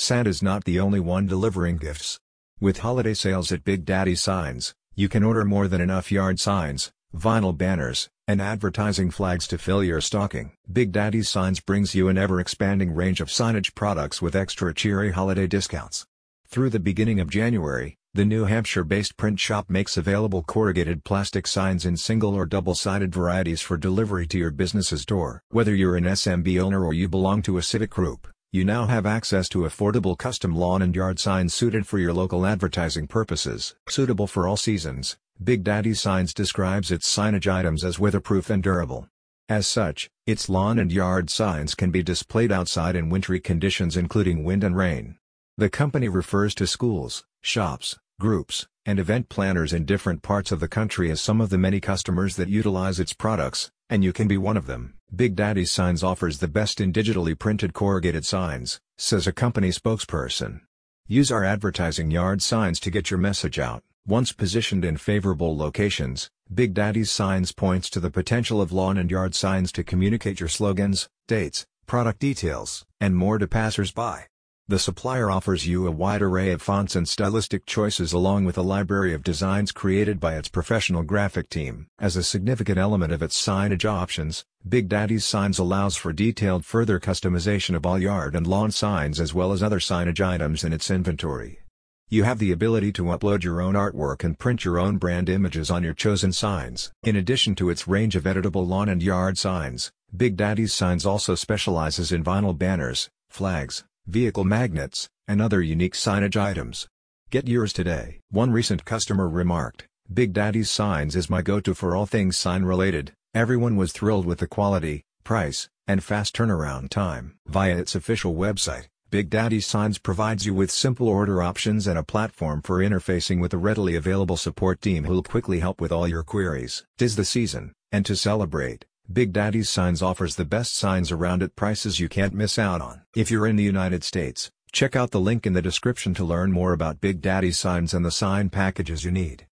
Santa's not the only one delivering gifts. With holiday sales at Big Daddy Signs, you can order more than enough yard signs, vinyl banners, and advertising flags to fill your stocking. Big Daddy Signs brings you an ever-expanding range of signage products with extra cheery holiday discounts. Through the beginning of January, the New Hampshire-based print shop makes available corrugated plastic signs in single or double-sided varieties for delivery to your business's door. Whether you're an SMB owner or you belong to a civic group, you now have access to affordable custom lawn and yard signs suited for your local advertising purposes. Suitable for all seasons, Big Daddy Signs describes its signage items as weatherproof and durable. As such, its lawn and yard signs can be displayed outside in wintry conditions including wind and rain. The company refers to schools, shops, groups, and event planners in different parts of the country as some of the many customers that utilize its products, and you can be one of them. Big Daddy Signs offers the best in digitally printed corrugated signs, says a company spokesperson. Use our advertising yard signs to get your message out. Once positioned in favorable locations, Big Daddy's Signs points to the potential of lawn and yard signs to communicate your slogans, dates, product details, and more to passers-by. The supplier offers you a wide array of fonts and stylistic choices along with a library of designs created by its professional graphic team. As a significant element of its signage options, Big Daddy's Signs allows for detailed further customization of all yard and lawn signs as well as other signage items in its inventory. You have the ability to upload your own artwork and print your own brand images on your chosen signs. In addition to its range of editable lawn and yard signs, Big Daddy's Signs also specializes in vinyl banners, flags, vehicle magnets, and other unique signage items. Get yours today. One recent customer remarked, Big Daddy's Signs is my go-to for all things sign-related. Everyone was thrilled with the quality, price, and fast turnaround time. Via its official website, Big Daddy Signs provides you with simple order options and a platform for interfacing with a readily available support team who'll quickly help with all your queries. Tis the season, and to celebrate, Big Daddy's Signs offers the best signs around at prices you can't miss out on. If you're in the United States, check out the link in the description to learn more about Big Daddy's Signs and the sign packages you need.